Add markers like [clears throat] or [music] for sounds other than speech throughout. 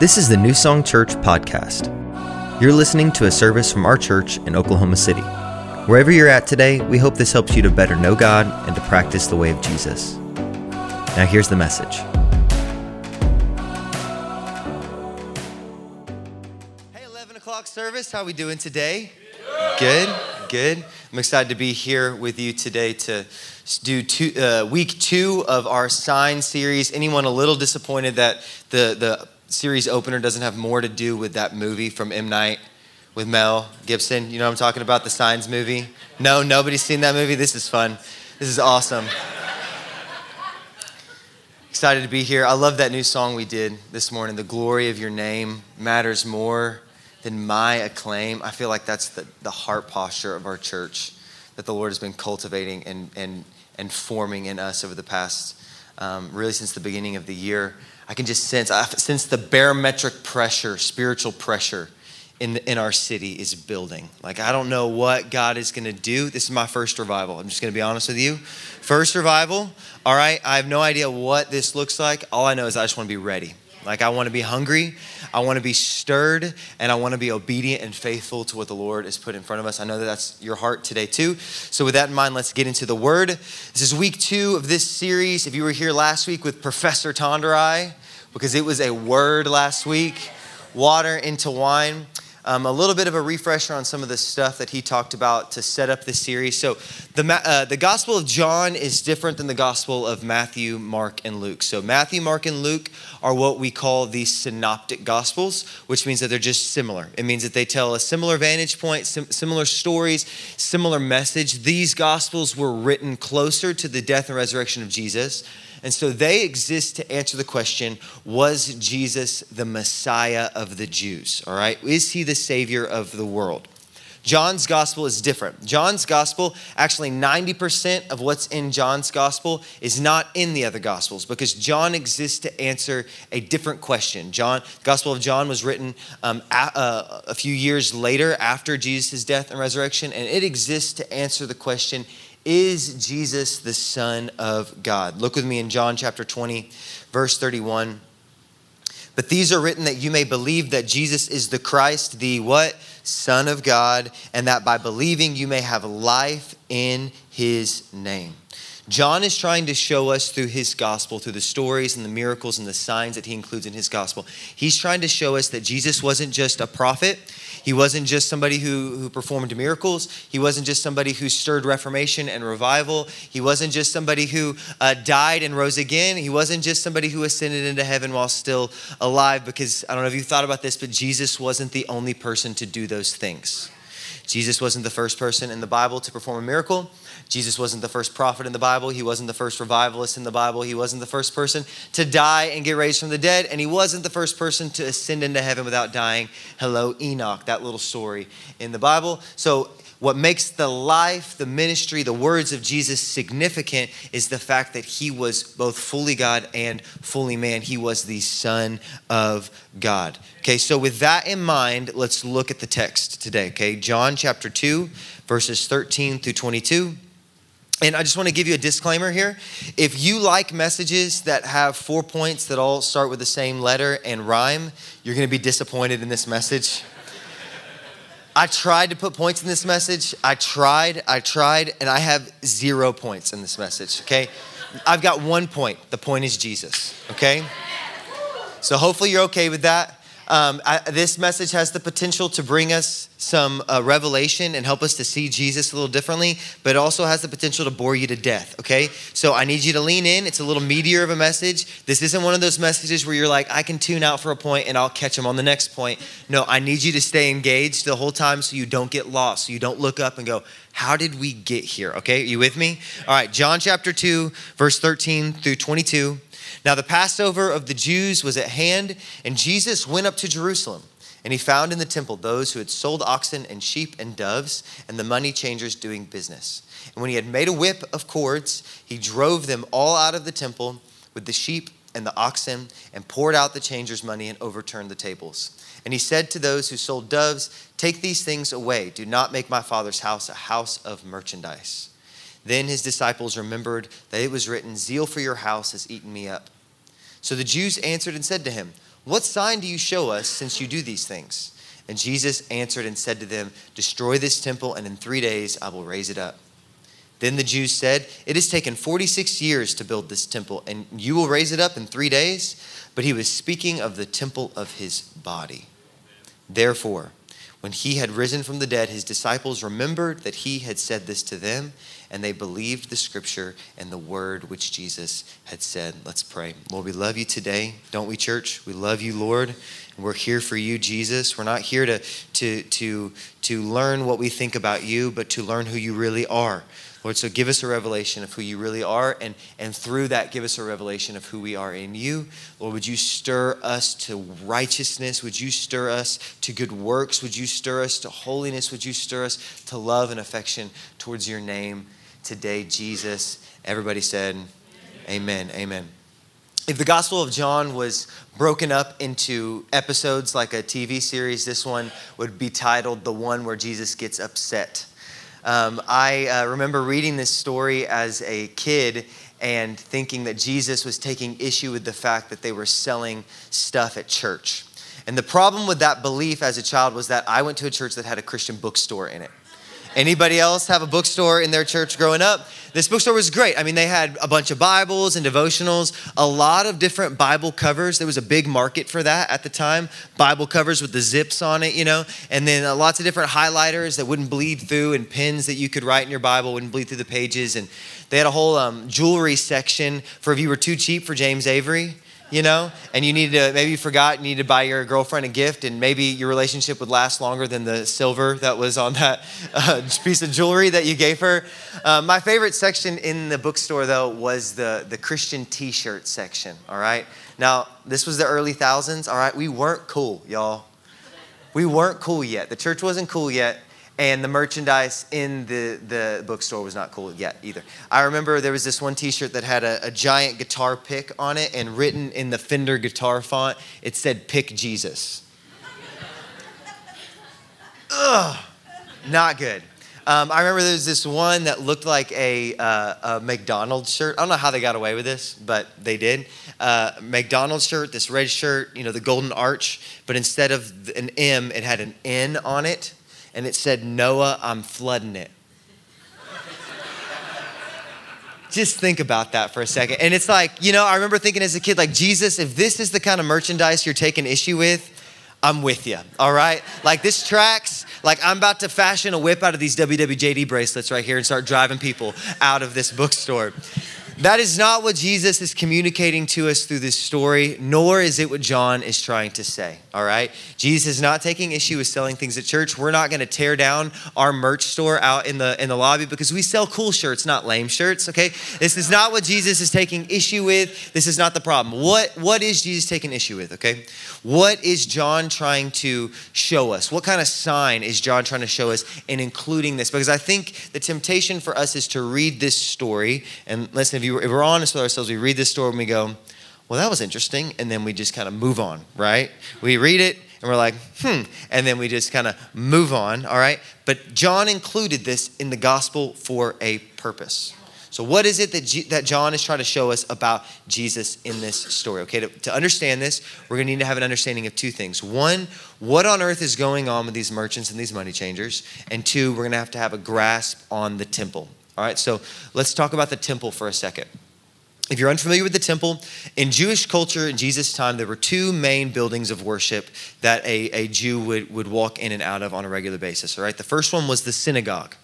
This is the New Song Church podcast. You're listening to a service from our church in Oklahoma City. Wherever you're at today, we hope this helps you to better know God and to practice the way of Jesus. Now, here's the message. Hey, 11 o'clock service, how we doing today? Good, good. I'm excited to be here with you today to do two, uh, week two of our sign series. Anyone a little disappointed that the, the series opener doesn't have more to do with that movie from M. Night with Mel Gibson. You know what I'm talking about? The Signs movie? No, nobody's seen that movie? This is fun. This is awesome. Excited to be here. I love that new song we did this morning. The glory of your name matters more than my acclaim. I feel like that's the, the heart posture of our church that the Lord has been cultivating and, and, and forming in us over the past, um, really since the beginning of the year. I can just sense, I sense the barometric pressure, spiritual pressure in, in our city is building. Like, I don't know what God is going to do. This is my first revival. I'm just going to be honest with you. First revival, all right, I have no idea what this looks like. All I know is I just want to be ready. Like, I want to be hungry, I want to be stirred, and I want to be obedient and faithful to what the Lord has put in front of us. I know that that's your heart today, too. So, with that in mind, let's get into the Word. This is week two of this series. If you were here last week with Professor Tonderai, because it was a word last week water into wine. Um, a little bit of a refresher on some of the stuff that he talked about to set up this series. So, the, uh, the Gospel of John is different than the Gospel of Matthew, Mark, and Luke. So, Matthew, Mark, and Luke are what we call the synoptic Gospels, which means that they're just similar. It means that they tell a similar vantage point, sim- similar stories, similar message. These Gospels were written closer to the death and resurrection of Jesus. And so they exist to answer the question Was Jesus the Messiah of the Jews? All right? Is he the Savior of the world? John's gospel is different. John's gospel, actually 90% of what's in John's gospel is not in the other gospels because John exists to answer a different question. John, Gospel of John was written um, a, uh, a few years later after Jesus' death and resurrection, and it exists to answer the question is Jesus the Son of God? Look with me in John chapter 20, verse 31. But these are written that you may believe that Jesus is the Christ, the what? Son of God, and that by believing you may have life in his name. John is trying to show us through his gospel, through the stories and the miracles and the signs that he includes in his gospel, he's trying to show us that Jesus wasn't just a prophet, he wasn't just somebody who, who performed miracles. He wasn't just somebody who stirred reformation and revival. He wasn't just somebody who uh, died and rose again. He wasn't just somebody who ascended into heaven while still alive, because I don't know if you thought about this, but Jesus wasn't the only person to do those things. Jesus wasn't the first person in the Bible to perform a miracle. Jesus wasn't the first prophet in the Bible. He wasn't the first revivalist in the Bible. He wasn't the first person to die and get raised from the dead. And he wasn't the first person to ascend into heaven without dying. Hello, Enoch, that little story in the Bible. So, what makes the life, the ministry, the words of Jesus significant is the fact that he was both fully God and fully man. He was the Son of God. Okay, so with that in mind, let's look at the text today. Okay, John chapter 2, verses 13 through 22. And I just want to give you a disclaimer here. If you like messages that have four points that all start with the same letter and rhyme, you're going to be disappointed in this message. I tried to put points in this message. I tried, I tried, and I have zero points in this message, okay? I've got one point. The point is Jesus, okay? So hopefully you're okay with that. Um, I, this message has the potential to bring us some uh, revelation and help us to see Jesus a little differently, but it also has the potential to bore you to death, okay? So I need you to lean in. It's a little meatier of a message. This isn't one of those messages where you're like, I can tune out for a point and I'll catch them on the next point. No, I need you to stay engaged the whole time so you don't get lost, so you don't look up and go, How did we get here? Okay, Are you with me? All right, John chapter 2, verse 13 through 22. Now, the Passover of the Jews was at hand, and Jesus went up to Jerusalem. And he found in the temple those who had sold oxen and sheep and doves, and the money changers doing business. And when he had made a whip of cords, he drove them all out of the temple with the sheep and the oxen, and poured out the changers' money and overturned the tables. And he said to those who sold doves, Take these things away. Do not make my father's house a house of merchandise. Then his disciples remembered that it was written, Zeal for your house has eaten me up. So the Jews answered and said to him, What sign do you show us since you do these things? And Jesus answered and said to them, Destroy this temple, and in three days I will raise it up. Then the Jews said, It has taken 46 years to build this temple, and you will raise it up in three days? But he was speaking of the temple of his body. Therefore, when he had risen from the dead, his disciples remembered that he had said this to them, and they believed the scripture and the word which Jesus had said. Let's pray. Lord, we love you today, don't we, church? We love you, Lord. And we're here for you, Jesus. We're not here to, to, to, to learn what we think about you, but to learn who you really are. Lord, so give us a revelation of who you really are, and, and through that, give us a revelation of who we are in you. Lord, would you stir us to righteousness? Would you stir us to good works? Would you stir us to holiness? Would you stir us to love and affection towards your name today, Jesus? Everybody said, Amen. Amen. Amen. If the Gospel of John was broken up into episodes like a TV series, this one would be titled The One Where Jesus Gets Upset. Um, I uh, remember reading this story as a kid and thinking that Jesus was taking issue with the fact that they were selling stuff at church. And the problem with that belief as a child was that I went to a church that had a Christian bookstore in it. Anybody else have a bookstore in their church growing up? This bookstore was great. I mean, they had a bunch of Bibles and devotionals, a lot of different Bible covers. There was a big market for that at the time. Bible covers with the zips on it, you know, and then uh, lots of different highlighters that wouldn't bleed through and pens that you could write in your Bible wouldn't bleed through the pages. And they had a whole um, jewelry section for if you were too cheap for James Avery you know, and you need to, maybe you forgot, you need to buy your girlfriend a gift, and maybe your relationship would last longer than the silver that was on that [laughs] uh, piece of jewelry that you gave her. Uh, my favorite section in the bookstore, though, was the, the Christian t shirt section, all right? Now, this was the early thousands, all right? We weren't cool, y'all. We weren't cool yet. The church wasn't cool yet and the merchandise in the, the bookstore was not cool yet either. I remember there was this one t shirt that had a, a, giant guitar pick on it, and written in the Fender guitar font, it said, Pick Jesus. Ugh, not good. Um, I remember there was this one that looked like a, uh, a, McDonald's shirt. I don't know how they got away with this, but they did. Uh, McDonald's shirt, this red shirt, you know, the golden arch, but instead of an M, it had an N on it and it said, Noah, I'm flooding it. Just think about that for a second. And it's like, you know, I remember thinking as a kid, like, Jesus, if this is the kind of merchandise you're taking issue with, I'm with you, all right? Like, this tracks. Like, I'm about to fashion a whip out of these WWJD bracelets right here and start driving people out of this bookstore. That is not what Jesus is communicating to us through this story, nor is it what John is trying to say, all right? Jesus is not taking issue with selling things at church. We're not going to tear down our merch store out in the in the lobby because we sell cool shirts, not lame shirts, okay? This is not what Jesus is taking issue with. This is not the problem. What what is Jesus taking issue with, okay? What is John trying to show us? What kind of sign is John trying to show us in including this? Because I think the temptation for us is to read this story and listen if you if we're honest with ourselves, we read this story and we go, well, that was interesting. And then we just kind of move on, right? We read it and we're like, hmm. And then we just kind of move on, all right? But John included this in the gospel for a purpose. So, what is it that, G- that John is trying to show us about Jesus in this story? Okay, to, to understand this, we're going to need to have an understanding of two things. One, what on earth is going on with these merchants and these money changers? And two, we're going to have to have a grasp on the temple. All right, so let's talk about the temple for a second. If you're unfamiliar with the temple, in Jewish culture in Jesus' time, there were two main buildings of worship that a, a Jew would, would walk in and out of on a regular basis. All right, the first one was the synagogue.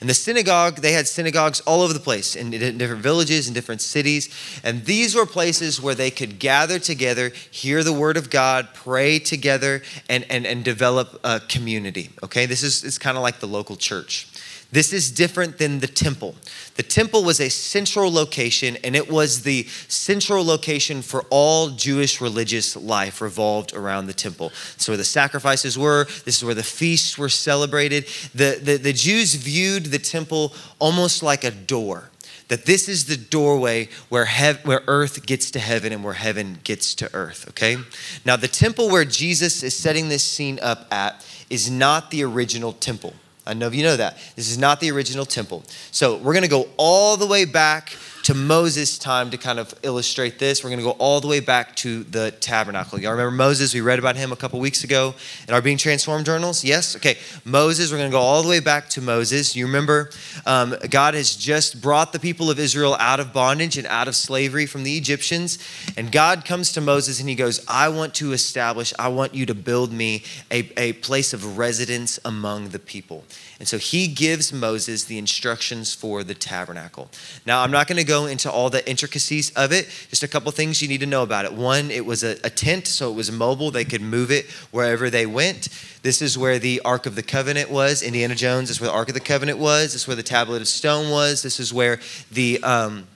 And the synagogue, they had synagogues all over the place in different villages and different cities. And these were places where they could gather together, hear the word of God, pray together, and, and, and develop a community. Okay, this is it's kind of like the local church. This is different than the temple. The temple was a central location, and it was the central location for all Jewish religious life revolved around the temple. So where the sacrifices were, this is where the feasts were celebrated. The, the, the Jews viewed the temple almost like a door that this is the doorway where, hev- where earth gets to heaven and where heaven gets to earth, okay? Now, the temple where Jesus is setting this scene up at is not the original temple. I know you know that. This is not the original temple. So we're going to go all the way back to Moses' time to kind of illustrate this. We're going to go all the way back to the tabernacle. Y'all remember Moses? We read about him a couple weeks ago in our Being Transformed journals. Yes? Okay. Moses, we're going to go all the way back to Moses. You remember um, God has just brought the people of Israel out of bondage and out of slavery from the Egyptians. And God comes to Moses and he goes, I want to establish, I want you to build me a, a place of residence among the people. And so he gives Moses the instructions for the tabernacle. Now, I'm not going to go into all the intricacies of it, just a couple things you need to know about it. One, it was a, a, tent, so it was mobile, they could move it wherever they went. This is where the Ark of the Covenant was. Indiana Jones is where the Ark of the Covenant was. This is where the tablet of stone was. This is where the, um,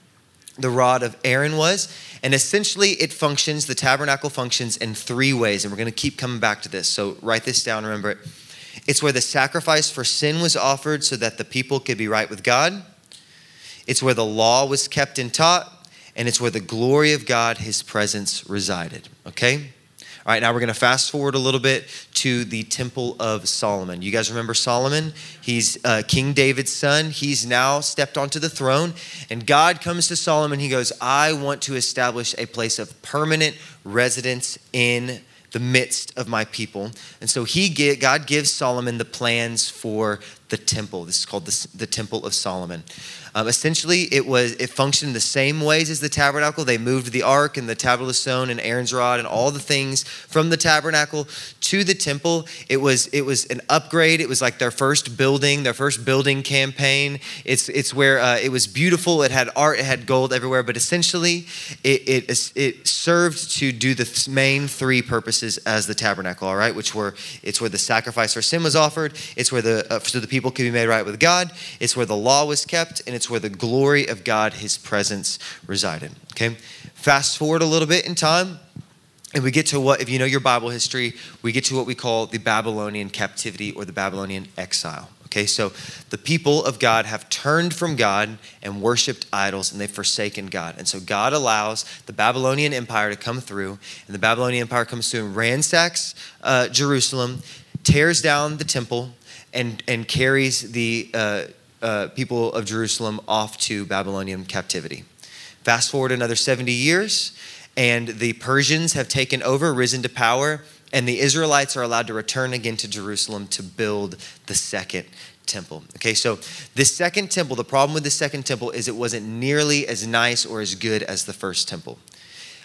the rod of Aaron was. And essentially, it functions, the tabernacle functions in three ways. And we're going to keep coming back to this. So write this down, remember it. It's where the sacrifice for sin was offered so that the people could be right with God. It's where the law was kept and taught. And it's where the glory of God, his presence, resided. Okay? All right, now we're going to fast forward a little bit to the Temple of Solomon. You guys remember Solomon? He's uh, King David's son. He's now stepped onto the throne, and God comes to Solomon. He goes, I want to establish a place of permanent residence in the midst of my people. And so he get, God gives Solomon the plans for the temple. This is called the, the Temple of Solomon. Um, essentially, it was it functioned the same ways as the tabernacle. They moved the ark and the tablet of stone and Aaron's rod and all the things from the tabernacle to the temple. It was it was an upgrade. It was like their first building, their first building campaign. It's it's where uh, it was beautiful. It had art. It had gold everywhere. But essentially, it it it served to do the main three purposes as the tabernacle. All right, which were it's where the sacrifice for sin was offered. It's where the uh, so the people could be made right with God. It's where the law was kept, and it's where the glory of God, His presence, resided. Okay, fast forward a little bit in time. And we get to what, if you know your Bible history, we get to what we call the Babylonian captivity or the Babylonian exile. Okay, so the people of God have turned from God and worshiped idols and they've forsaken God. And so God allows the Babylonian Empire to come through, and the Babylonian Empire comes through and ransacks uh, Jerusalem, tears down the temple, and, and carries the uh, uh, people of Jerusalem off to Babylonian captivity. Fast forward another 70 years, and the Persians have taken over, risen to power, and the Israelites are allowed to return again to Jerusalem to build the second temple. Okay, so this second temple, the problem with the second temple is it wasn't nearly as nice or as good as the first temple.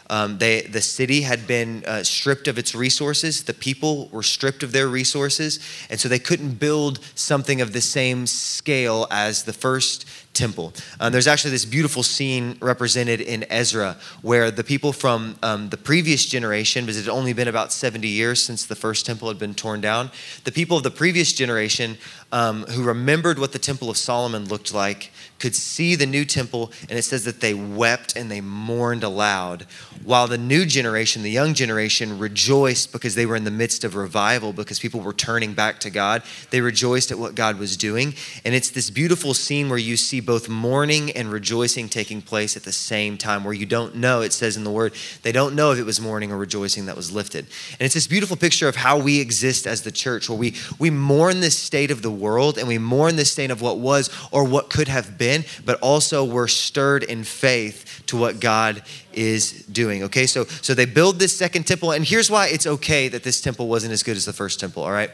Um, they, the city had been uh, stripped of its resources. The people were stripped of their resources. And so they couldn't build something of the same scale as the first temple. Um, there's actually this beautiful scene represented in Ezra where the people from um, the previous generation, because it had only been about 70 years since the first temple had been torn down, the people of the previous generation um, who remembered what the temple of Solomon looked like could see the new temple, and it says that they wept and they mourned aloud, while the new generation, the young generation, rejoiced because they were in the midst of revival because people were turning back to God. They rejoiced at what God was doing. And it's this beautiful scene where you see both mourning and rejoicing taking place at the same time, where you don't know, it says in the word, they don't know if it was mourning or rejoicing that was lifted. And it's this beautiful picture of how we exist as the church, where we, we mourn this state of the world and we mourn this state of what was or what could have been, but also we're stirred in faith to what God is doing. Okay, so so they build this second temple, and here's why it's okay that this temple wasn't as good as the first temple, all right?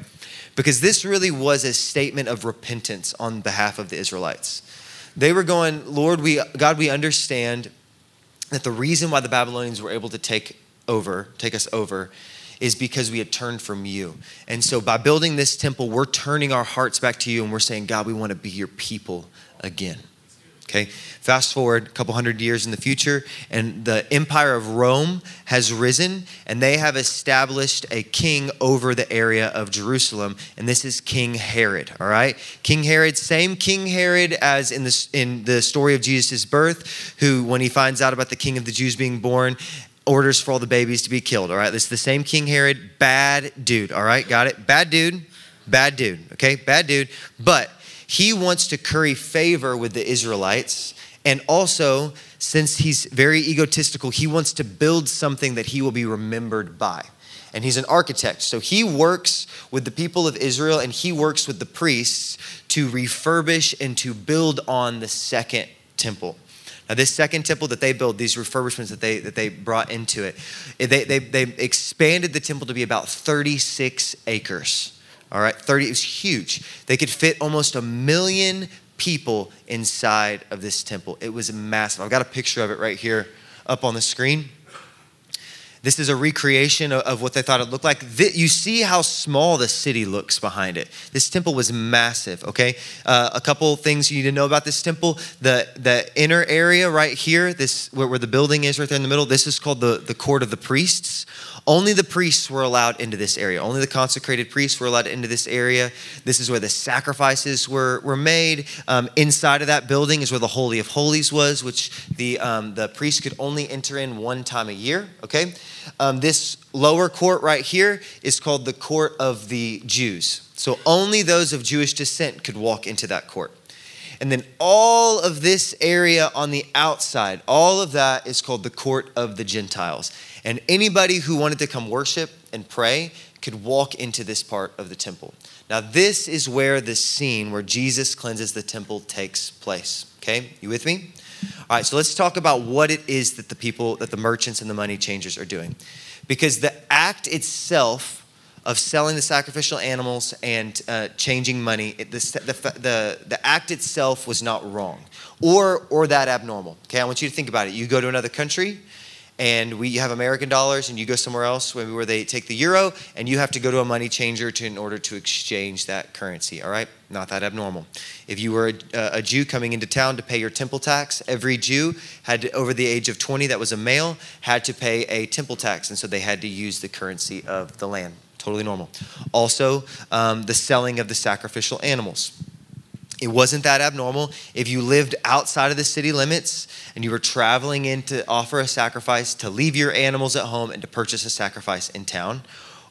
Because this really was a statement of repentance on behalf of the Israelites. They were going, Lord, we, God, we understand that the reason why the Babylonians were able to take over, take us over, is because we had turned from you. And so by building this temple, we're turning our hearts back to you and we're saying, God, we want to be your people again. Okay, fast forward a couple hundred years in the future, and the empire of Rome has risen, and they have established a king over the area of Jerusalem, and this is King Herod. All right, King Herod, same King Herod as in the in the story of Jesus' birth, who when he finds out about the King of the Jews being born, orders for all the babies to be killed. All right, this is the same King Herod, bad dude. All right, got it? Bad dude, bad dude. Okay, bad dude, but he wants to curry favor with the Israelites. And also, since he's very egotistical, he wants to build something that he will be remembered by. And he's an architect. So he works with the people of Israel and he works with the priests to refurbish and to build on the second temple. Now, this second temple that they built, these refurbishments that they, that they brought into it, they, they, they expanded the temple to be about 36 acres. All right, 30, it was huge. They could fit almost a million people inside of this temple. It was massive. I've got a picture of it right here up on the screen. This is a recreation of, what they thought it looked like. You see how small the city looks behind it. This temple was massive, okay? Uh, a couple things you need to know about this temple. The, the inner area right here, this where, where the building is right there in the middle, this is called the, the court of the priests. Only the priests were allowed into this area. Only the consecrated priests were allowed into this area. This is where the sacrifices were, were made. Um, inside of that building is where the Holy of Holies was, which the, um, the priest could only enter in one time a year, okay? Um, this lower court right here is called the court of the Jews. So only those of Jewish descent could walk into that court. And then all of this area on the outside, all of that is called the court of the Gentiles. And anybody who wanted to come worship and pray could walk into this part of the temple. Now, this is where the scene where Jesus cleanses the temple takes place. Okay, you with me? All right, so let's talk about what it is that the people, that the merchants and the money changers are doing. Because the act itself of selling the sacrificial animals and uh, changing money, it, the, the, the, the act itself was not wrong or, or that abnormal. Okay, I want you to think about it. You go to another country, and we have American dollars, and you go somewhere else where they take the euro, and you have to go to a money changer to, in order to exchange that currency. All right, not that abnormal. If you were a, a Jew coming into town to pay your temple tax, every Jew had over the age of 20 that was a male had to pay a temple tax, and so they had to use the currency of the land totally normal. Also, um, the selling of the sacrificial animals. It wasn't that abnormal. If you lived outside of the city limits and you were traveling in to offer a sacrifice, to leave your animals at home and to purchase a sacrifice in town,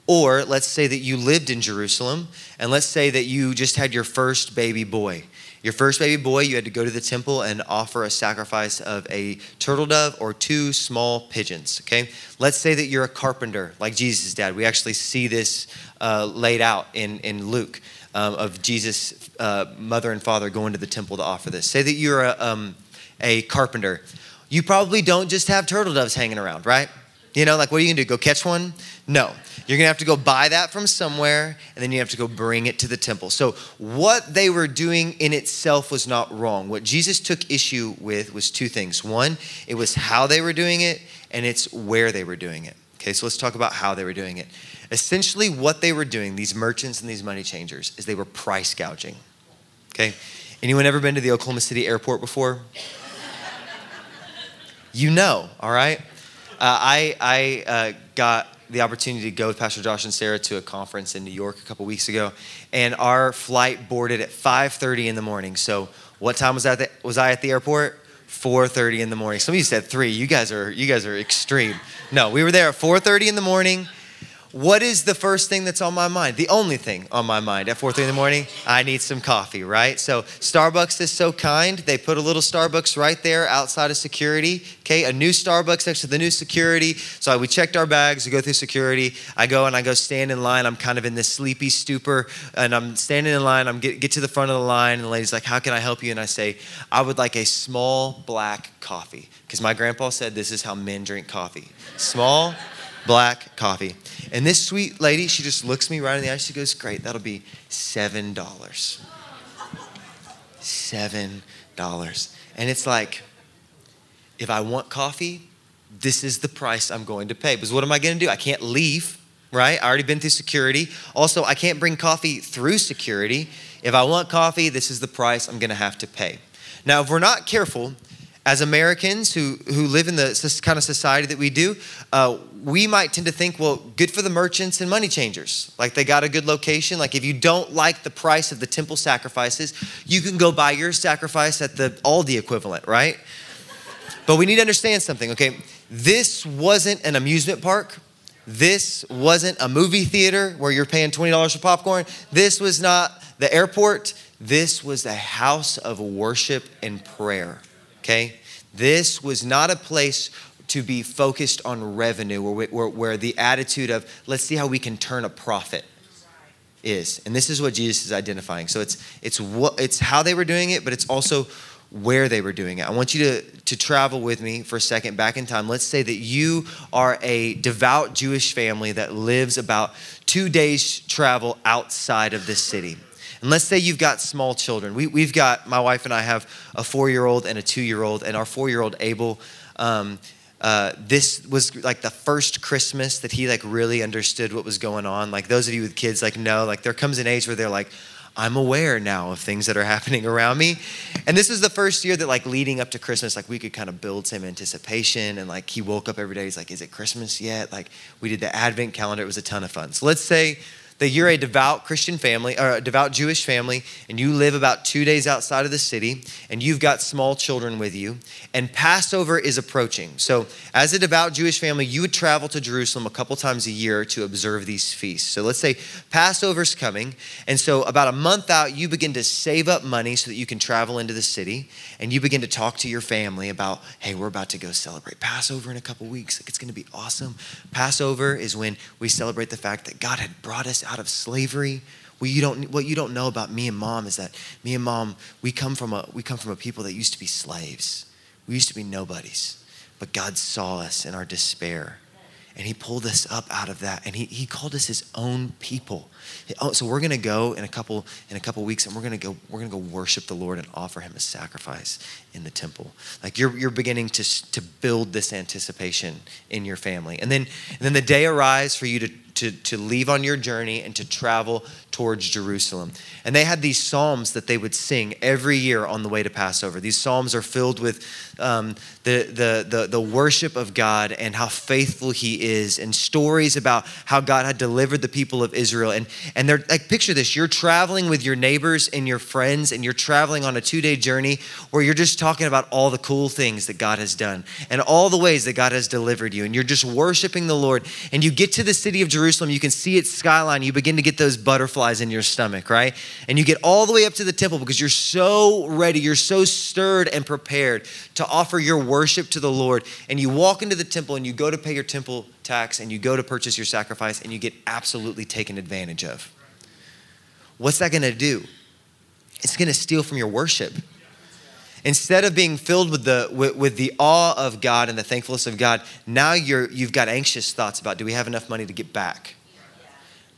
or let's say that you lived in Jerusalem and let's say that you just had your first baby boy your first baby boy, you had to go to the temple and offer a sacrifice of a turtle dove or two small pigeons. Okay? Let's say that you're a carpenter, like Jesus' dad. We actually see this uh, laid out in, in Luke um, of Jesus' uh, mother and father going to the temple to offer this. Say that you're a, um, a carpenter. You probably don't just have turtle doves hanging around, right? You know, like what are you gonna do? Go catch one? No. You're gonna have to go buy that from somewhere, and then you have to go bring it to the temple. So, what they were doing in itself was not wrong. What Jesus took issue with was two things. One, it was how they were doing it, and it's where they were doing it. Okay, so let's talk about how they were doing it. Essentially, what they were doing, these merchants and these money changers, is they were price gouging. Okay? Anyone ever been to the Oklahoma City airport before? you know, all right? Uh, I, I uh, got the opportunity to go with Pastor Josh and Sarah to a conference in New York a couple weeks ago, and our flight boarded at 5:30 in the morning. So, what time was that? Was I at the airport? 4:30 in the morning. Some of you said three. You guys are you guys are extreme. No, we were there at 4:30 in the morning what is the first thing that's on my mind? The only thing on my mind at 4:30 in the morning, I need some coffee, right? So Starbucks is so kind. They put a little Starbucks right there outside of security. Okay, a new Starbucks next to the new security. So we checked our bags, we go through security. I go and I go stand in line. I'm kind of in this sleepy stupor, and I'm standing in line. I'm get, get to the front of the line, and the lady's like, "How can I help you?" And I say, "I would like a small black coffee," because my grandpa said this is how men drink coffee. Small black coffee. And this sweet lady, she just looks me right in the eye. She goes, Great, that'll be $7. $7. And it's like, if I want coffee, this is the price I'm going to pay. Because what am I going to do? I can't leave, right? I already been through security. Also, I can't bring coffee through security. If I want coffee, this is the price I'm going to have to pay. Now, if we're not careful, as Americans who, who live in the kind of society that we do, uh, we might tend to think, well, good for the merchants and money changers. Like they got a good location. Like if you don't like the price of the temple sacrifices, you can go buy your sacrifice at the Aldi equivalent, right? But we need to understand something, okay? This wasn't an amusement park. This wasn't a movie theater where you're paying $20 for popcorn. This was not the airport. This was a house of worship and prayer okay? This was not a place to be focused on revenue where, where, where the attitude of let's see how we can turn a profit is. And this is what Jesus is identifying. So it's, it's, what, it's how they were doing it, but it's also where they were doing it. I want you to, to travel with me for a second back in time. Let's say that you are a devout Jewish family that lives about two days' travel outside of this city. And let's say you've got small children. We, we've got, my wife and I have a four year old and a two year old, and our four year old, Abel, um, uh, this was like the first Christmas that he like really understood what was going on. Like those of you with kids, like know, like there comes an age where they're like, I'm aware now of things that are [laughs] happening around me. And this was the first year that like leading up to Christmas, like we could kind of build some anticipation. And like he woke up every day, he's like, is it Christmas yet? Like we did the Advent calendar. It was a ton of fun. So let's say that you're a devout Christian family or a devout Jewish family and you live about two days outside of the city and you've got small children with you and Passover is approaching. So, as a devout Jewish family, you would travel to Jerusalem a couple times a year to observe these feasts. So, let's say Passover's coming. And so, about a month out, you begin to save up money so that you can travel into the city and you begin to talk to your family about, hey, we're about to go celebrate Passover in a couple weeks. Like, it's going to be awesome. Passover is when we celebrate the fact that God had brought us of slavery. What you don't, what you don't know about me and mom is that me and mom, we come from a, we come from a people that used to be slaves. We used to be nobodies. But God saw us in our despair and he pulled us up out of that and he, he called us his own people oh, so we're going to go in a couple in a couple weeks and we're going to go we're going to go worship the lord and offer him a sacrifice in the temple like you're, you're beginning to, to build this anticipation in your family and then and then the day arrives for you to to, to leave on your journey and to travel towards Jerusalem. And they had these psalms that they would sing every year on the way to Passover. These psalms are filled with um, the, the, the, the worship of God and how faithful He is, and stories about how God had delivered the people of Israel. And, and they're like, picture this you're traveling with your neighbors and your friends, and you're traveling on a two day journey where you're just talking about all the cool things that God has done and all the ways that God has delivered you. And you're just worshiping the Lord. And you get to the city of Jerusalem, you can see its skyline, you begin to get those butterflies in your stomach, right? And you get all the way up to the temple because you're so ready, you're so stirred and prepared to offer your worship to the Lord. And you walk into the temple and you go to pay your temple tax and you go to purchase your sacrifice and you get absolutely taken advantage of. What's that gonna do? It's gonna steal from your worship. Instead of being filled with the, with, with, the awe of God and the thankfulness of God, now you're, you've got anxious thoughts about do we have enough money to get back?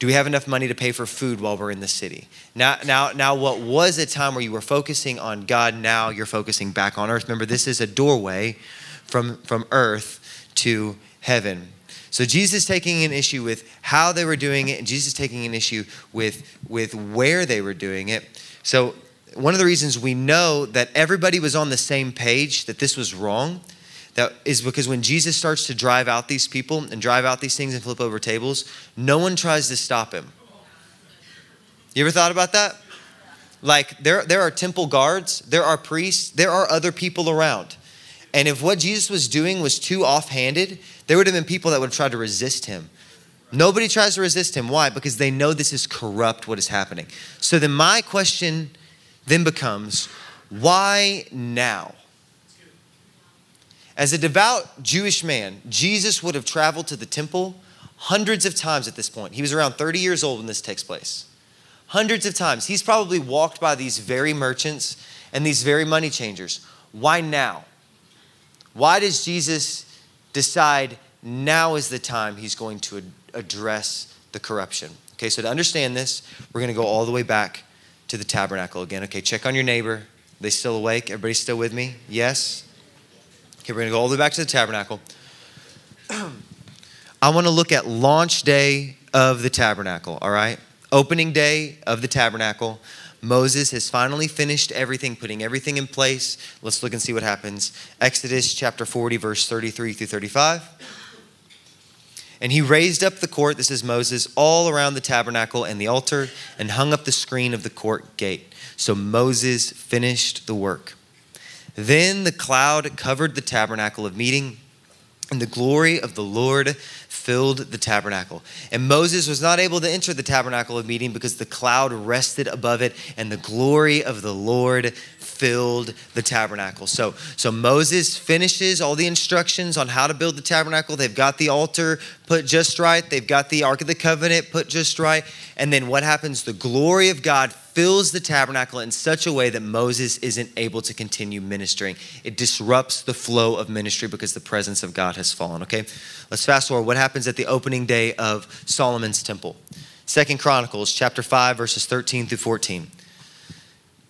Do we have enough money to pay for food while we're in the city? Now, now, now, what was a time where you were focusing on God, now you're focusing back on earth. Remember, this is a doorway from, from earth to heaven. So Jesus taking an issue with how they were doing it, and Jesus taking an issue with, with where they were doing it. So one of the reasons we know that everybody was on the same page that this was wrong that is because when Jesus starts to drive out these people and drive out these things and flip over tables, no one tries to stop him. You ever thought about that? Like there, there are temple guards, there are priests, there are other people around. And if what Jesus was doing was too offhanded, there would have been people that would have tried to resist him. Nobody tries to resist him. Why? Because they know this is corrupt what is happening. So then my question then becomes why now? As a devout Jewish man, Jesus would have traveled to the temple hundreds of times at this point. He was around 30 years old when this takes place. Hundreds of times. He's probably walked by these very merchants and these very money changers. Why now? Why does Jesus decide now is the time he's going to address the corruption? Okay, so to understand this, we're going to go all the way back to the tabernacle again. Okay, check on your neighbor. Are they still awake? Everybody still with me? Yes? Okay, we're going to go all the way back to the tabernacle. [clears throat] I want to look at launch day of the tabernacle, all right? Opening day of the tabernacle. Moses has finally finished everything, putting everything in place. Let's look and see what happens. Exodus chapter 40, verse 33 through 35. And he raised up the court, this is Moses, all around the tabernacle and the altar, and hung up the screen of the court gate. So Moses finished the work. Then the cloud covered the tabernacle of meeting, and the glory of the Lord filled the tabernacle. And Moses was not able to enter the tabernacle of meeting because the cloud rested above it, and the glory of the Lord filled the tabernacle. So, so Moses finishes all the instructions on how to build the tabernacle. They've got the altar put just right, they've got the Ark of the Covenant put just right. And then what happens? The glory of God fills the tabernacle in such a way that Moses isn't able to continue ministering. It disrupts the flow of ministry because the presence of God has fallen. Okay, let's fast forward. What happens at the opening day of Solomon's temple? Second Chronicles chapter 5, verses 13 through 14.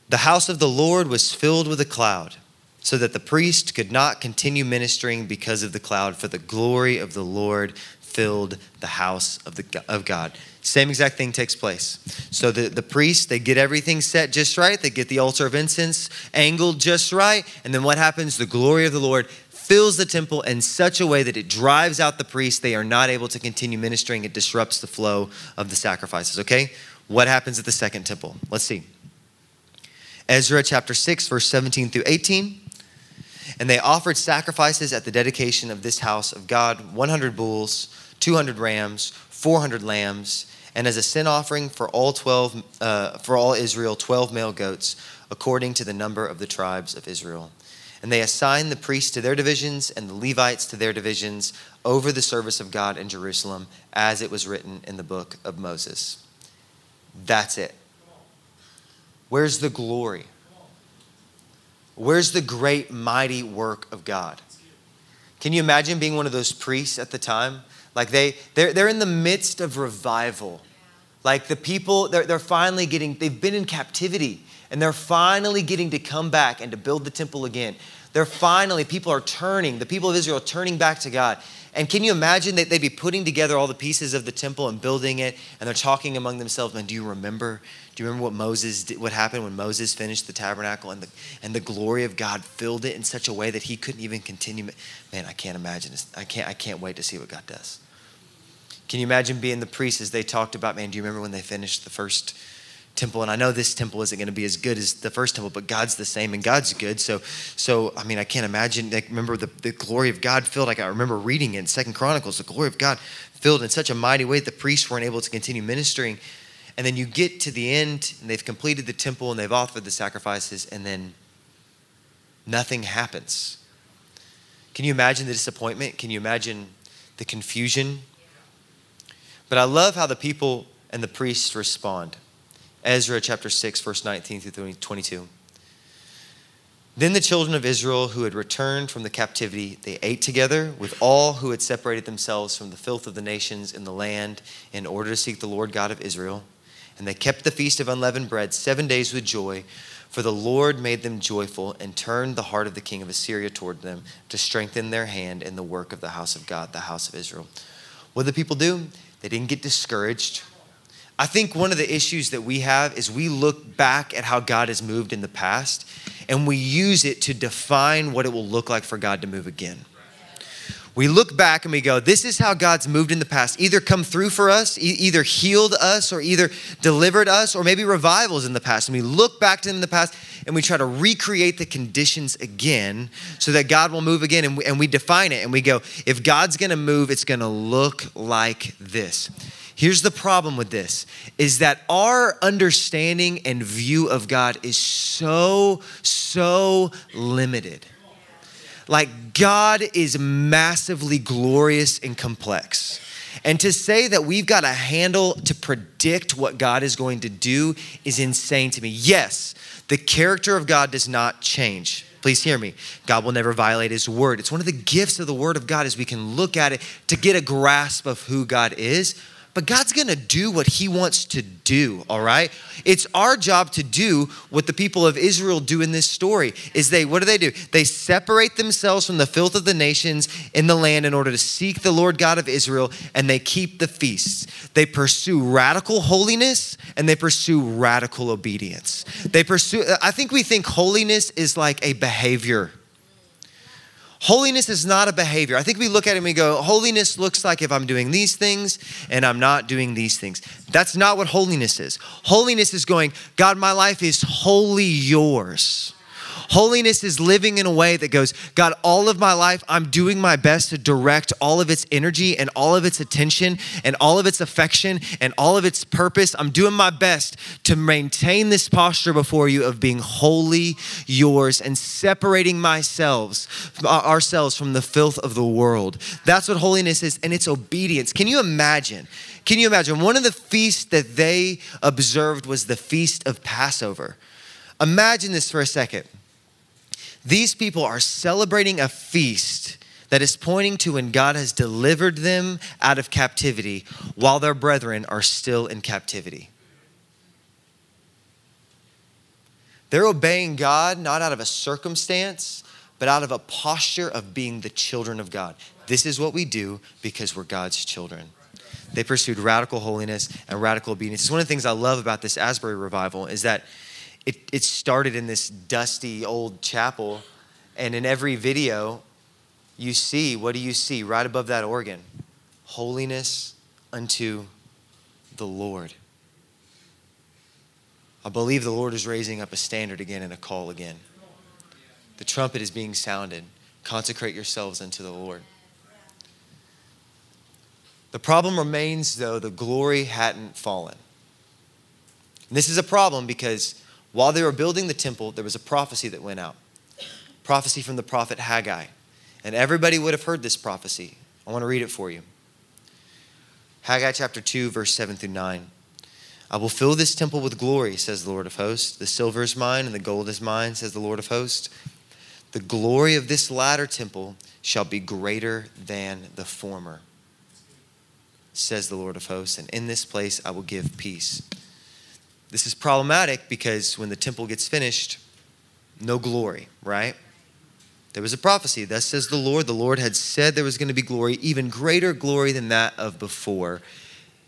The house of the Lord was filled with a cloud, so that the priest could not continue ministering because of the cloud, for the glory of the Lord filled the house of, the, of God. Same exact thing takes place. So the, the priests, they get everything set just right. They get the altar of incense angled just right. And then what happens? The glory of the Lord fills the temple in such a way that it drives out the priests. They are not able to continue ministering. It disrupts the flow of the sacrifices. Okay? What happens at the second temple? Let's see. Ezra chapter 6, verse 17 through 18. And they offered sacrifices at the dedication of this house of God 100 bulls, 200 rams, 400 lambs and as a sin offering for all 12 uh, for all Israel 12 male goats according to the number of the tribes of Israel. And they assigned the priests to their divisions and the Levites to their divisions over the service of God in Jerusalem as it was written in the book of Moses. That's it. Where's the glory where's the great mighty work of God can you imagine being one of those priests at the time like they, they're, they're in the midst of revival. Like the people, they're, they're finally getting, they've been in captivity and they're finally getting to come back and to build the temple again. They're finally, people are turning, the people of Israel turning back to God. And can you imagine that they'd be putting together all the pieces of the temple and building it, and they're talking among themselves, and do you remember? Do you remember what Moses did, what happened when Moses finished the tabernacle and the, and the glory of God filled it in such a way that he couldn't even continue? Man, I can't imagine. I can't, I can't wait to see what God does. Can you imagine being the priest as they talked about, man, do you remember when they finished the first temple? And I know this temple isn't going to be as good as the first temple, but God's the same and God's good. So, so I mean, I can't imagine, like, remember the, the glory of God filled, like I remember reading in Second Chronicles, the glory of God filled in such a mighty way that the priests weren't able to continue ministering. And then you get to the end and they've completed the temple and they've offered the sacrifices and then nothing happens. Can you imagine the disappointment? Can you imagine the confusion? But I love how the people and the priests respond. Ezra chapter 6, verse 19 through 22. Then the children of Israel who had returned from the captivity, they ate together with all who had separated themselves from the filth of the nations in the land in order to seek the Lord God of Israel. And they kept the feast of unleavened bread seven days with joy, for the Lord made them joyful and turned the heart of the king of Assyria toward them to strengthen their hand in the work of the house of God, the house of Israel. What did the people do? They didn't get discouraged. I think one of the issues that we have is we look back at how God has moved in the past and we use it to define what it will look like for God to move again. We look back and we go, this is how God's moved in the past. Either come through for us, e- either healed us, or either delivered us, or maybe revivals in the past. And we look back to them in the past and we try to recreate the conditions again so that God will move again. And we, and we define it and we go, if God's gonna move, it's gonna look like this. Here's the problem with this is that our understanding and view of God is so, so limited. Like, God is massively glorious and complex. And to say that we've got a handle to predict what God is going to do is insane to me. Yes, the character of God does not change. Please hear me. God will never violate his word. It's one of the gifts of the word of God is we can look at it to get a grasp of who God is but God's gonna do what He wants to do, all right? It's our job to do what the people of Israel do in this story. Is they, what do they do? They separate themselves from the filth of the nations in the land in order to seek the Lord God of Israel, and they keep the feasts. They pursue radical holiness and they pursue radical obedience. They pursue, I think we think holiness is like a behavior Holiness is not a behavior. I think we look at it and we go, holiness looks like if I'm doing these things and I'm not doing these things. That's not what holiness is. Holiness is going, God, my life is wholly yours. Holiness is living in a way that goes, God, all of my life, I'm doing my best to direct all of its energy and all of its attention and all of its affection and all of its purpose. I'm doing my best to maintain this posture before you of being wholly yours and separating myself, uh, ourselves from the filth of the world. That's what holiness is, and it's obedience. Can you imagine? Can you imagine? One of the feasts that they observed was the feast of Passover. Imagine this for a second. These people are celebrating a feast that is pointing to when God has delivered them out of captivity while their brethren are still in captivity. They're obeying God not out of a circumstance, but out of a posture of being the children of God. This is what we do because we're God's children. They pursued radical holiness and radical obedience. It's one of the things I love about this Asbury revival is that it, it started in this dusty old chapel, and in every video, you see what do you see right above that organ? Holiness unto the Lord. I believe the Lord is raising up a standard again and a call again. The trumpet is being sounded. Consecrate yourselves unto the Lord. The problem remains, though, the glory hadn't fallen. And this is a problem because while they were building the temple, there was a prophecy that went out prophecy from the prophet Haggai. And everybody would have heard this prophecy. I want to read it for you. Haggai chapter 2, verse 7 through 9. I will fill this temple with glory, says the Lord of hosts. The silver is mine and the gold is mine, says the Lord of hosts. The glory of this latter temple shall be greater than the former, says the Lord of hosts. And in this place I will give peace. This is problematic because when the temple gets finished, no glory, right? There was a prophecy. Thus says the Lord. The Lord had said there was going to be glory, even greater glory than that of before.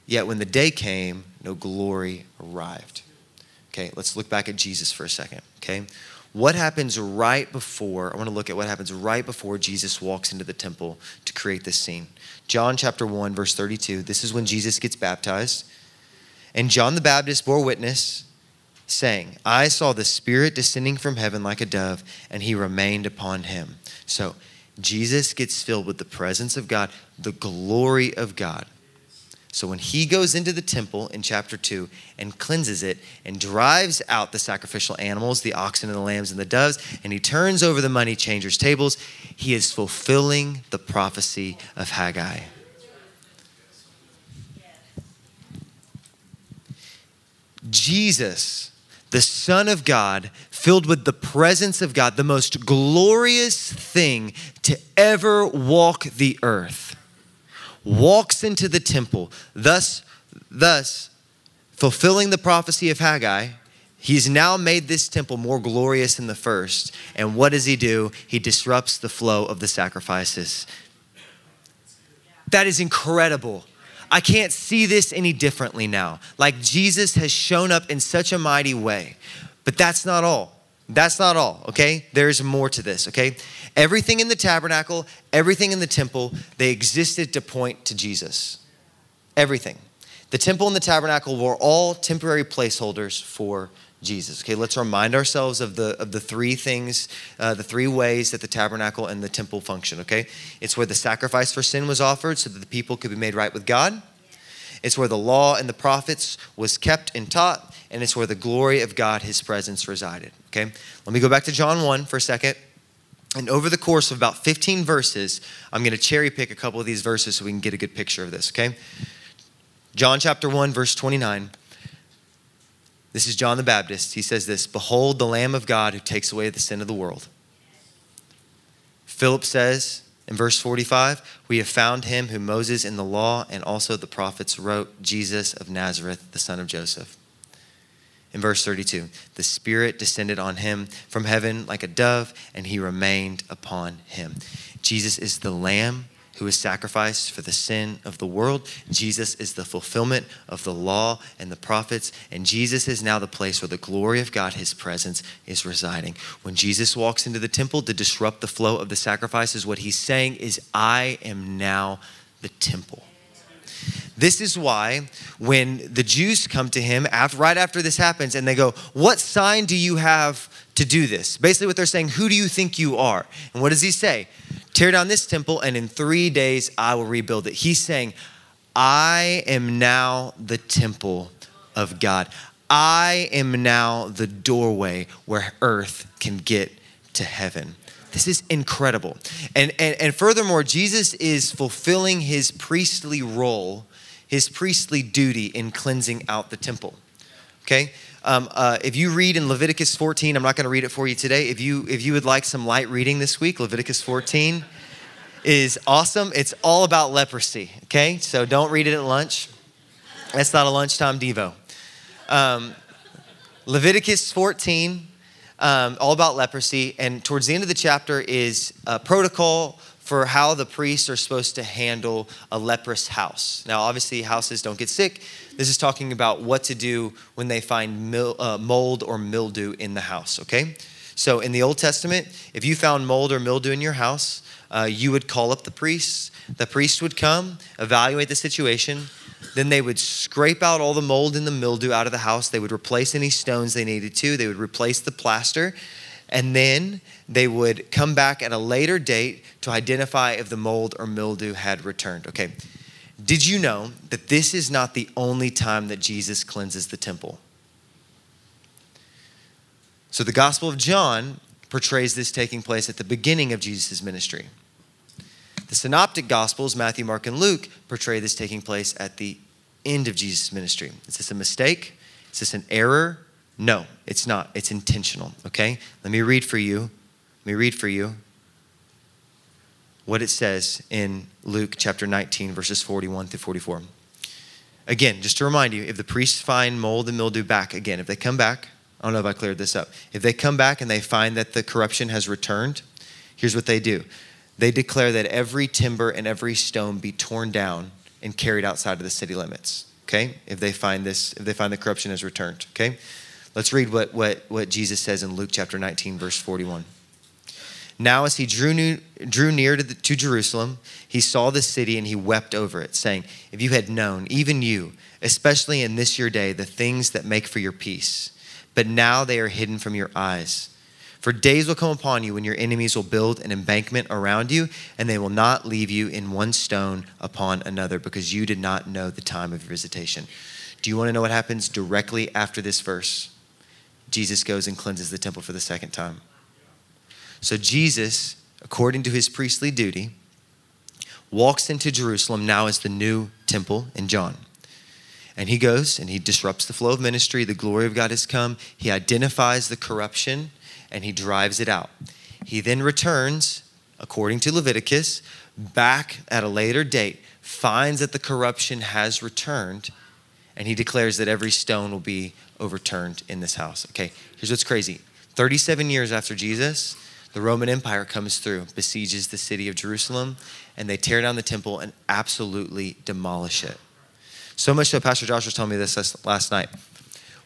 Yet when the day came, no glory arrived. Okay, let's look back at Jesus for a second. Okay, what happens right before? I want to look at what happens right before Jesus walks into the temple to create this scene. John chapter 1, verse 32. This is when Jesus gets baptized. And John the Baptist bore witness, saying, I saw the Spirit descending from heaven like a dove, and he remained upon him. So Jesus gets filled with the presence of God, the glory of God. So when he goes into the temple in chapter 2 and cleanses it and drives out the sacrificial animals, the oxen and the lambs and the doves, and he turns over the money changers' tables, he is fulfilling the prophecy of Haggai. Jesus, the Son of God, filled with the presence of God, the most glorious thing to ever walk the earth, walks into the temple, thus, thus fulfilling the prophecy of Haggai. He's now made this temple more glorious than the first. And what does he do? He disrupts the flow of the sacrifices. That is incredible. I can't see this any differently now. Like Jesus has shown up in such a mighty way. But that's not all. That's not all, okay? There's more to this, okay? Everything in the tabernacle, everything in the temple, they existed to point to Jesus. Everything. The temple and the tabernacle were all temporary placeholders for Jesus. Okay, let's remind ourselves of the of the three things, uh, the three ways that the tabernacle and the temple function. Okay, it's where the sacrifice for sin was offered, so that the people could be made right with God. It's where the law and the prophets was kept and taught, and it's where the glory of God, His presence, resided. Okay, let me go back to John one for a second. And over the course of about 15 verses, I'm going to cherry pick a couple of these verses so we can get a good picture of this. Okay, John chapter one, verse 29. This is John the Baptist. He says this Behold the Lamb of God who takes away the sin of the world. Philip says in verse 45, We have found him who Moses in the law and also the prophets wrote, Jesus of Nazareth, the son of Joseph. In verse 32, the Spirit descended on him from heaven like a dove, and he remained upon him. Jesus is the Lamb who is sacrificed for the sin of the world. Jesus is the fulfillment of the law and the prophets, and Jesus is now the place where the glory of God, his presence, is residing. When Jesus walks into the temple to disrupt the flow of the sacrifices, what he's saying is, I am now the temple. This is why when the Jews come to him after, right after this happens and they go, What sign do you have to do this. Basically, what they're saying, who do you think you are? And what does he say? Tear down this temple, and in three days I will rebuild it. He's saying, I am now the temple of God. I am now the doorway where earth can get to heaven. This is incredible. And, and, and furthermore, Jesus is fulfilling his priestly role, his priestly duty in cleansing out the temple. Okay? Um, uh, if you read in Leviticus 14, I'm not going to read it for you today. If you, if you would like some light reading this week, Leviticus 14 is awesome. It's all about leprosy. Okay? So don't read it at lunch. That's not a lunchtime Devo. Um, Leviticus 14, um, all about leprosy. And towards the end of the chapter is a protocol for how the priests are supposed to handle a leprous house. Now, obviously, houses don't get sick. This is talking about what to do when they find uh, mold or mildew in the house, okay? So, in the Old Testament, if you found mold or mildew in your house, uh, you would call up the priests. The priest would come, evaluate the situation, then they would scrape out all the mold and the mildew out of the house. They would replace any stones they needed to. They would replace the plaster. And then they would come back at a later date to identify if the mold or mildew had returned. Okay. Did you know that this is not the only time that Jesus cleanses the temple? So the Gospel of John portrays this taking place at the beginning of Jesus' ministry. The Synoptic Gospels, Matthew, Mark, and Luke, portray this taking place at the end of Jesus' ministry. Is this a mistake? Is this an error? No, it's not. It's intentional, okay? Let me read for you. Let me read for you what it says in Luke chapter 19, verses 41 through 44. Again, just to remind you, if the priests find mold and mildew back, again, if they come back, I don't know if I cleared this up. If they come back and they find that the corruption has returned, here's what they do they declare that every timber and every stone be torn down and carried outside of the city limits. Okay? If they find this, if they find the corruption has returned. Okay? Let's read what, what, what Jesus says in Luke chapter 19, verse 41. Now, as he drew, new, drew near to, the, to Jerusalem, he saw the city and he wept over it, saying, If you had known, even you, especially in this your day, the things that make for your peace, but now they are hidden from your eyes. For days will come upon you when your enemies will build an embankment around you, and they will not leave you in one stone upon another, because you did not know the time of your visitation. Do you want to know what happens directly after this verse? Jesus goes and cleanses the temple for the second time. So, Jesus, according to his priestly duty, walks into Jerusalem now as the new temple in John. And he goes and he disrupts the flow of ministry. The glory of God has come. He identifies the corruption and he drives it out. He then returns, according to Leviticus, back at a later date, finds that the corruption has returned, and he declares that every stone will be overturned in this house. Okay, here's what's crazy 37 years after Jesus, the Roman Empire comes through, besieges the city of Jerusalem, and they tear down the temple and absolutely demolish it. So much so, Pastor Josh was telling me this last night.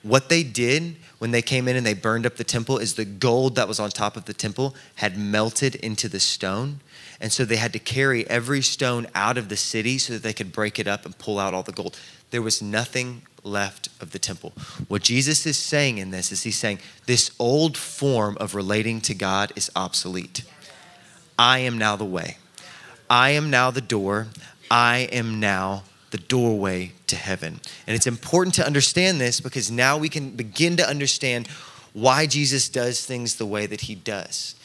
What they did when they came in and they burned up the temple is the gold that was on top of the temple had melted into the stone. And so they had to carry every stone out of the city so that they could break it up and pull out all the gold. There was nothing left of the temple. What Jesus is saying in this is he's saying this old form of relating to God is obsolete. I am now the way. I am now the door. I am now the doorway to heaven. And it's important to understand this because now we can begin to understand why Jesus does things the way that he does.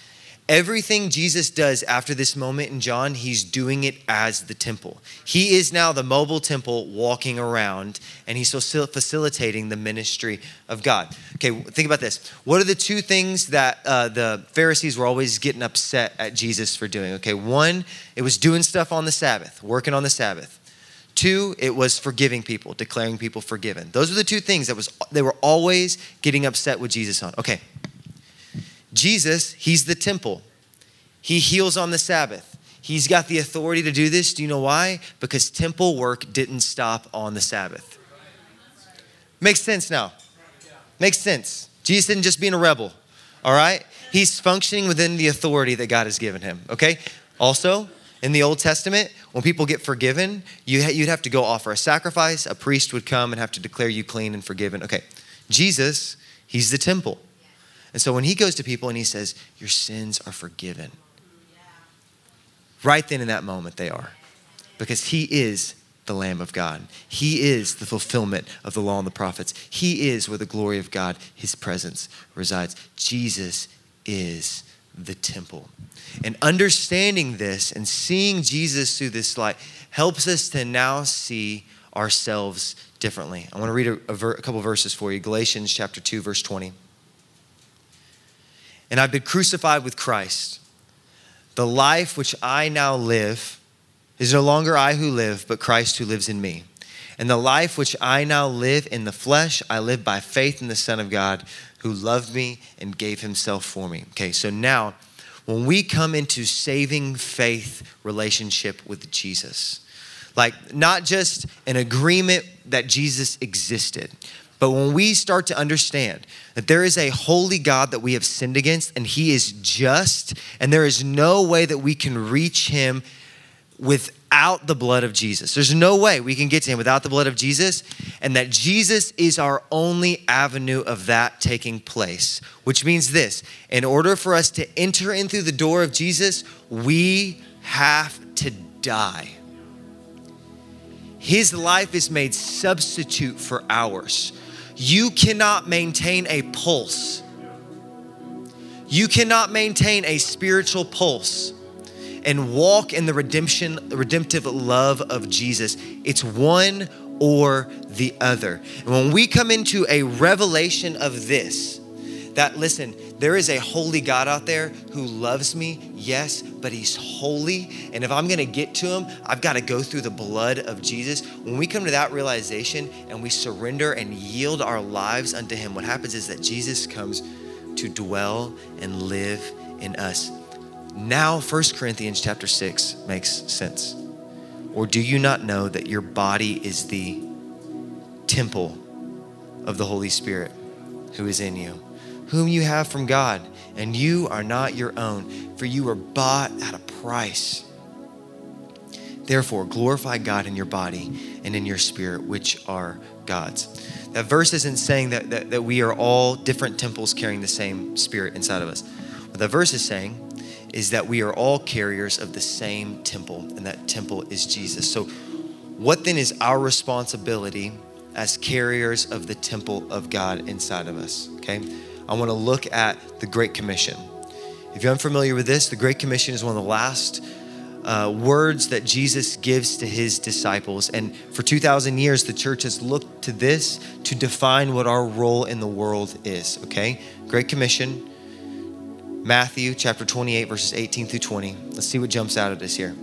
Everything Jesus does after this moment in John, he's doing it as the temple. He is now the mobile temple walking around and he's facilitating the ministry of God. Okay, think about this. What are the two things that uh, the Pharisees were always getting upset at Jesus for doing? Okay, one, it was doing stuff on the Sabbath, working on the Sabbath. Two, it was forgiving people, declaring people forgiven. Those are the two things that was they were always getting upset with Jesus on. Okay. Jesus, he's the temple. He heals on the Sabbath. He's got the authority to do this. Do you know why? Because temple work didn't stop on the Sabbath. Makes sense now. Makes sense. Jesus didn't just being a rebel. All right? He's functioning within the authority that God has given him. Okay? Also, in the Old Testament, when people get forgiven, you would have to go offer a sacrifice. A priest would come and have to declare you clean and forgiven. Okay, Jesus, he's the temple. And so when he goes to people and he says, Your sins are forgiven, right then in that moment they are. Because he is the Lamb of God. He is the fulfillment of the law and the prophets. He is where the glory of God, his presence, resides. Jesus is the temple. And understanding this and seeing Jesus through this light helps us to now see ourselves differently. I want to read a, a, ver, a couple verses for you Galatians chapter 2, verse 20. And I've been crucified with Christ. The life which I now live is no longer I who live, but Christ who lives in me. And the life which I now live in the flesh, I live by faith in the Son of God who loved me and gave himself for me. Okay, so now when we come into saving faith relationship with Jesus, like not just an agreement that Jesus existed, but when we start to understand that there is a holy God that we have sinned against and he is just, and there is no way that we can reach him without the blood of Jesus. There's no way we can get to him without the blood of Jesus, and that Jesus is our only avenue of that taking place. Which means this in order for us to enter in through the door of Jesus, we have to die. His life is made substitute for ours. You cannot maintain a pulse. You cannot maintain a spiritual pulse and walk in the redemption, redemptive love of Jesus. It's one or the other. And when we come into a revelation of this, that listen, there is a holy God out there who loves me, yes, but he's holy. And if I'm gonna get to him, I've gotta go through the blood of Jesus. When we come to that realization and we surrender and yield our lives unto him, what happens is that Jesus comes to dwell and live in us. Now 1 Corinthians chapter 6 makes sense. Or do you not know that your body is the temple of the Holy Spirit who is in you, whom you have from God, and you are not your own, for you were bought at a price. Therefore, glorify God in your body and in your spirit, which are God's. That verse isn't saying that, that, that we are all different temples carrying the same spirit inside of us. What the verse is saying is that we are all carriers of the same temple, and that temple is Jesus. So, what then is our responsibility as carriers of the temple of God inside of us? Okay, I want to look at the Great Commission. If you're unfamiliar with this, the Great Commission is one of the last uh, words that Jesus gives to his disciples. And for 2,000 years, the church has looked to this to define what our role in the world is. Okay? Great Commission Matthew chapter 28, verses 18 through 20. Let's see what jumps out at us here.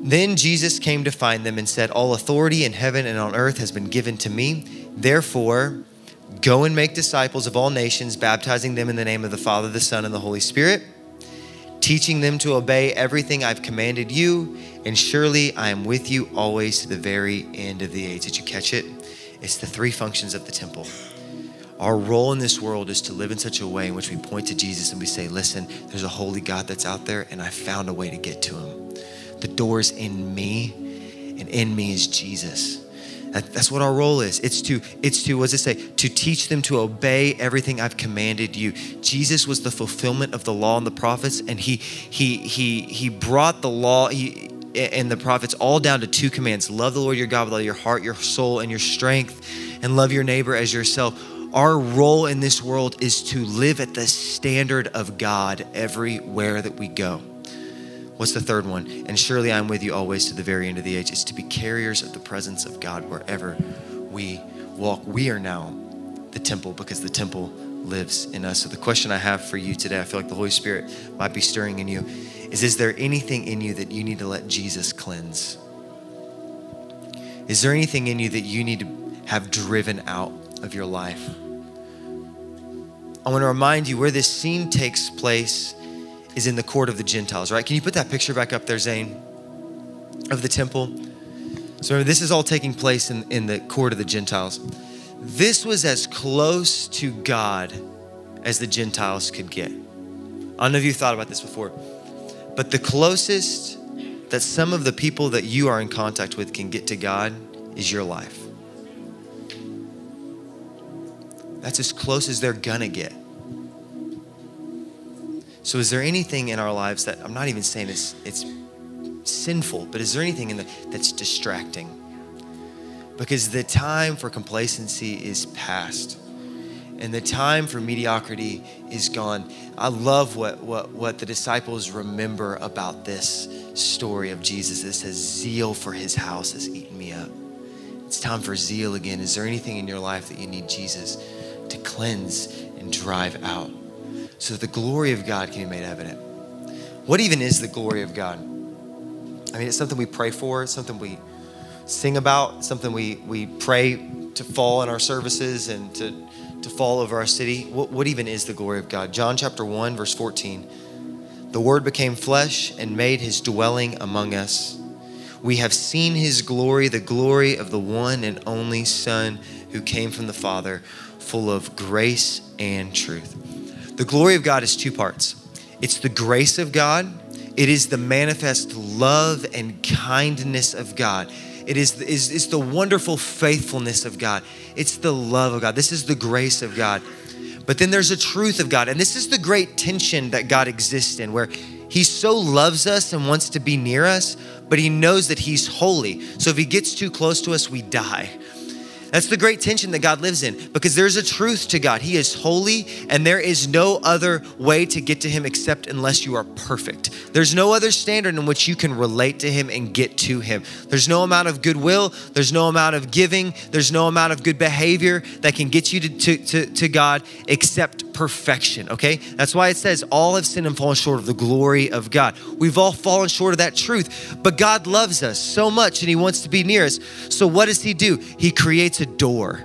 Then Jesus came to find them and said, All authority in heaven and on earth has been given to me. Therefore, go and make disciples of all nations, baptizing them in the name of the Father, the Son, and the Holy Spirit, teaching them to obey everything I've commanded you. And surely I am with you always to the very end of the age. Did you catch it? It's the three functions of the temple. Our role in this world is to live in such a way in which we point to Jesus and we say, Listen, there's a holy God that's out there, and I found a way to get to him. The door's in me, and in me is Jesus. That's what our role is. It's to, it's to, what does it say? To teach them to obey everything I've commanded you. Jesus was the fulfillment of the law and the prophets, and he he he he brought the law, he and the prophets all down to two commands love the Lord your God with all your heart, your soul, and your strength, and love your neighbor as yourself our role in this world is to live at the standard of God everywhere that we go. What's the third one? And surely I'm with you always to the very end of the age. It's to be carriers of the presence of God wherever we walk. We are now the temple because the temple lives in us. So the question I have for you today, I feel like the Holy Spirit might be stirring in you, is is there anything in you that you need to let Jesus cleanse? Is there anything in you that you need to have driven out of your life. I want to remind you where this scene takes place is in the court of the Gentiles, right? Can you put that picture back up there, Zane, of the temple? So remember, this is all taking place in, in the court of the Gentiles. This was as close to God as the Gentiles could get. I don't know if you thought about this before, but the closest that some of the people that you are in contact with can get to God is your life. That's as close as they're gonna get. So, is there anything in our lives that I'm not even saying it's, it's sinful, but is there anything in the, that's distracting? Because the time for complacency is past and the time for mediocrity is gone. I love what, what, what the disciples remember about this story of Jesus. It says, Zeal for his house has eaten me up. It's time for zeal again. Is there anything in your life that you need Jesus to cleanse and drive out so that the glory of God can be made evident? What even is the glory of God? I mean, it's something we pray for, it's something we sing about, something we, we pray to fall in our services and to to fall over our city. What, what even is the glory of God? John chapter 1, verse 14. The Word became flesh and made his dwelling among us. We have seen his glory, the glory of the one and only Son who came from the Father, full of grace and truth. The glory of God is two parts it's the grace of God, it is the manifest love and kindness of God. It is, is, is the wonderful faithfulness of God. It's the love of God. This is the grace of God. But then there's a truth of God. And this is the great tension that God exists in, where He so loves us and wants to be near us, but He knows that He's holy. So if He gets too close to us, we die. That's the great tension that God lives in because there's a truth to God. He is holy, and there is no other way to get to Him except unless you are perfect. There's no other standard in which you can relate to Him and get to Him. There's no amount of goodwill, there's no amount of giving, there's no amount of good behavior that can get you to, to, to, to God except perfection, okay? That's why it says, All have sinned and fallen short of the glory of God. We've all fallen short of that truth, but God loves us so much and He wants to be near us. So, what does He do? He creates a door.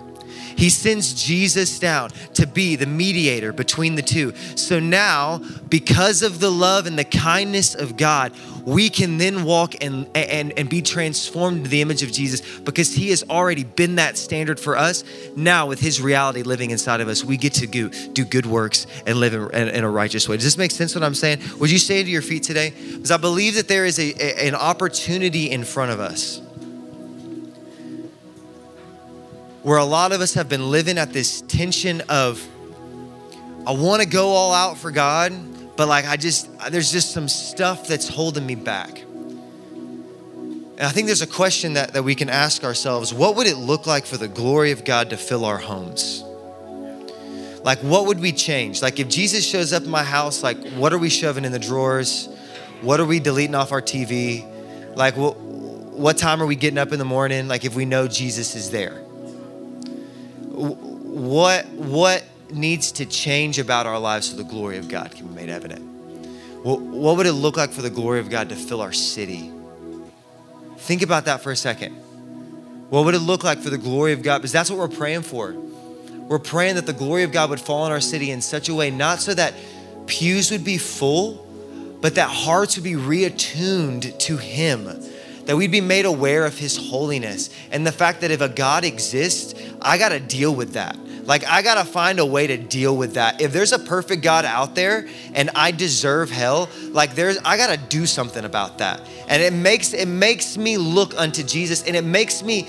He sends Jesus down to be the mediator between the two. So now, because of the love and the kindness of God, we can then walk and, and, and be transformed to the image of Jesus because He has already been that standard for us. Now, with His reality living inside of us, we get to do, do good works and live in, in, in a righteous way. Does this make sense what I'm saying? Would you stand to your feet today? Because I believe that there is a, a an opportunity in front of us where a lot of us have been living at this tension of, I want to go all out for God, but like I just, there's just some stuff that's holding me back. And I think there's a question that, that we can ask ourselves what would it look like for the glory of God to fill our homes? Like, what would we change? Like, if Jesus shows up in my house, like, what are we shoving in the drawers? What are we deleting off our TV? Like, what, what time are we getting up in the morning? Like, if we know Jesus is there what, what needs to change about our lives so the glory of God can be made evident? What, what would it look like for the glory of God to fill our city? Think about that for a second. What would it look like for the glory of God? Because that's what we're praying for. We're praying that the glory of God would fall on our city in such a way, not so that pews would be full, but that hearts would be reattuned to Him that we'd be made aware of his holiness and the fact that if a God exists, I got to deal with that. Like, I got to find a way to deal with that. If there's a perfect God out there and I deserve hell, like there's I got to do something about that. And it makes it makes me look unto Jesus and it makes me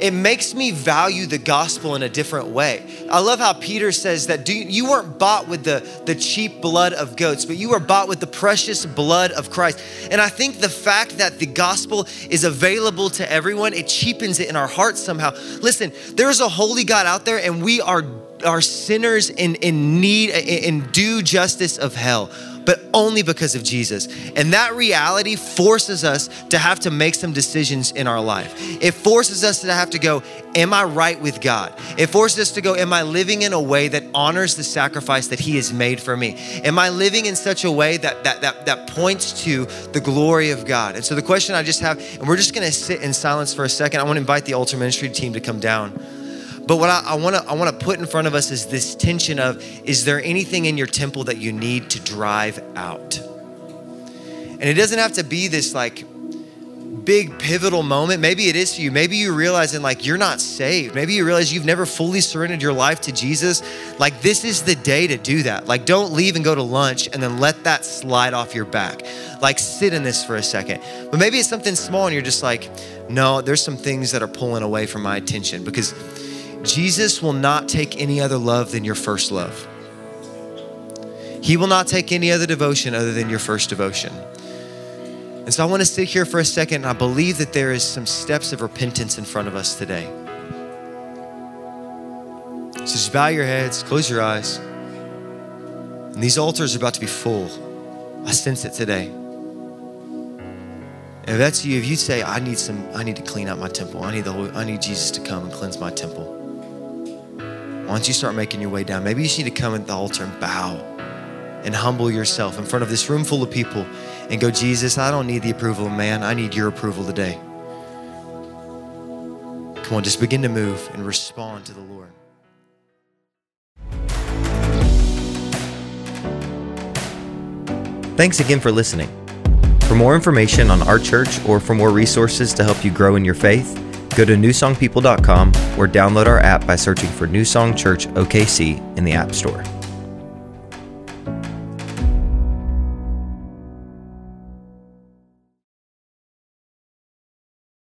it makes me value the gospel in a different way. I love how Peter says that you, you weren't bought with the, the cheap blood of goats, but you were bought with the precious blood of Christ. And I think the fact that the gospel is available to everyone, it cheapens it in our hearts somehow. Listen, there's a holy God out there, and we are are sinners in, in need, in due justice of hell but only because of Jesus. And that reality forces us to have to make some decisions in our life. It forces us to have to go, Am I right with God? It forces us to go, Am I living in a way that honors the sacrifice that He has made for me? Am I living in such a way that, that, that, that points to the glory of God? And so the question I just have, and we're just gonna sit in silence for a second. I wanna invite the Altar Ministry team to come down. But what I, I want to I want to put in front of us is this tension of is there anything in your temple that you need to drive out? And it doesn't have to be this like big pivotal moment. Maybe it is for you. Maybe you realize realizing like you're not saved. Maybe you realize you've never fully surrendered your life to Jesus. Like this is the day to do that. Like don't leave and go to lunch and then let that slide off your back. Like sit in this for a second. But maybe it's something small and you're just like, no, there's some things that are pulling away from my attention because Jesus will not take any other love than your first love. He will not take any other devotion other than your first devotion. And so I want to sit here for a second. And I believe that there is some steps of repentance in front of us today. So just bow your heads, close your eyes. And these altars are about to be full. I sense it today. And if that's you, if you say, I need some, I need to clean out my temple. I need the Holy, I need Jesus to come and cleanse my temple. Don't you start making your way down? Maybe you just need to come at the altar and bow and humble yourself in front of this room full of people and go, Jesus, I don't need the approval of man. I need your approval today. Come on, just begin to move and respond to the Lord. Thanks again for listening. For more information on our church or for more resources to help you grow in your faith, go to newsongpeople.com or download our app by searching for New Song Church OKC in the App Store.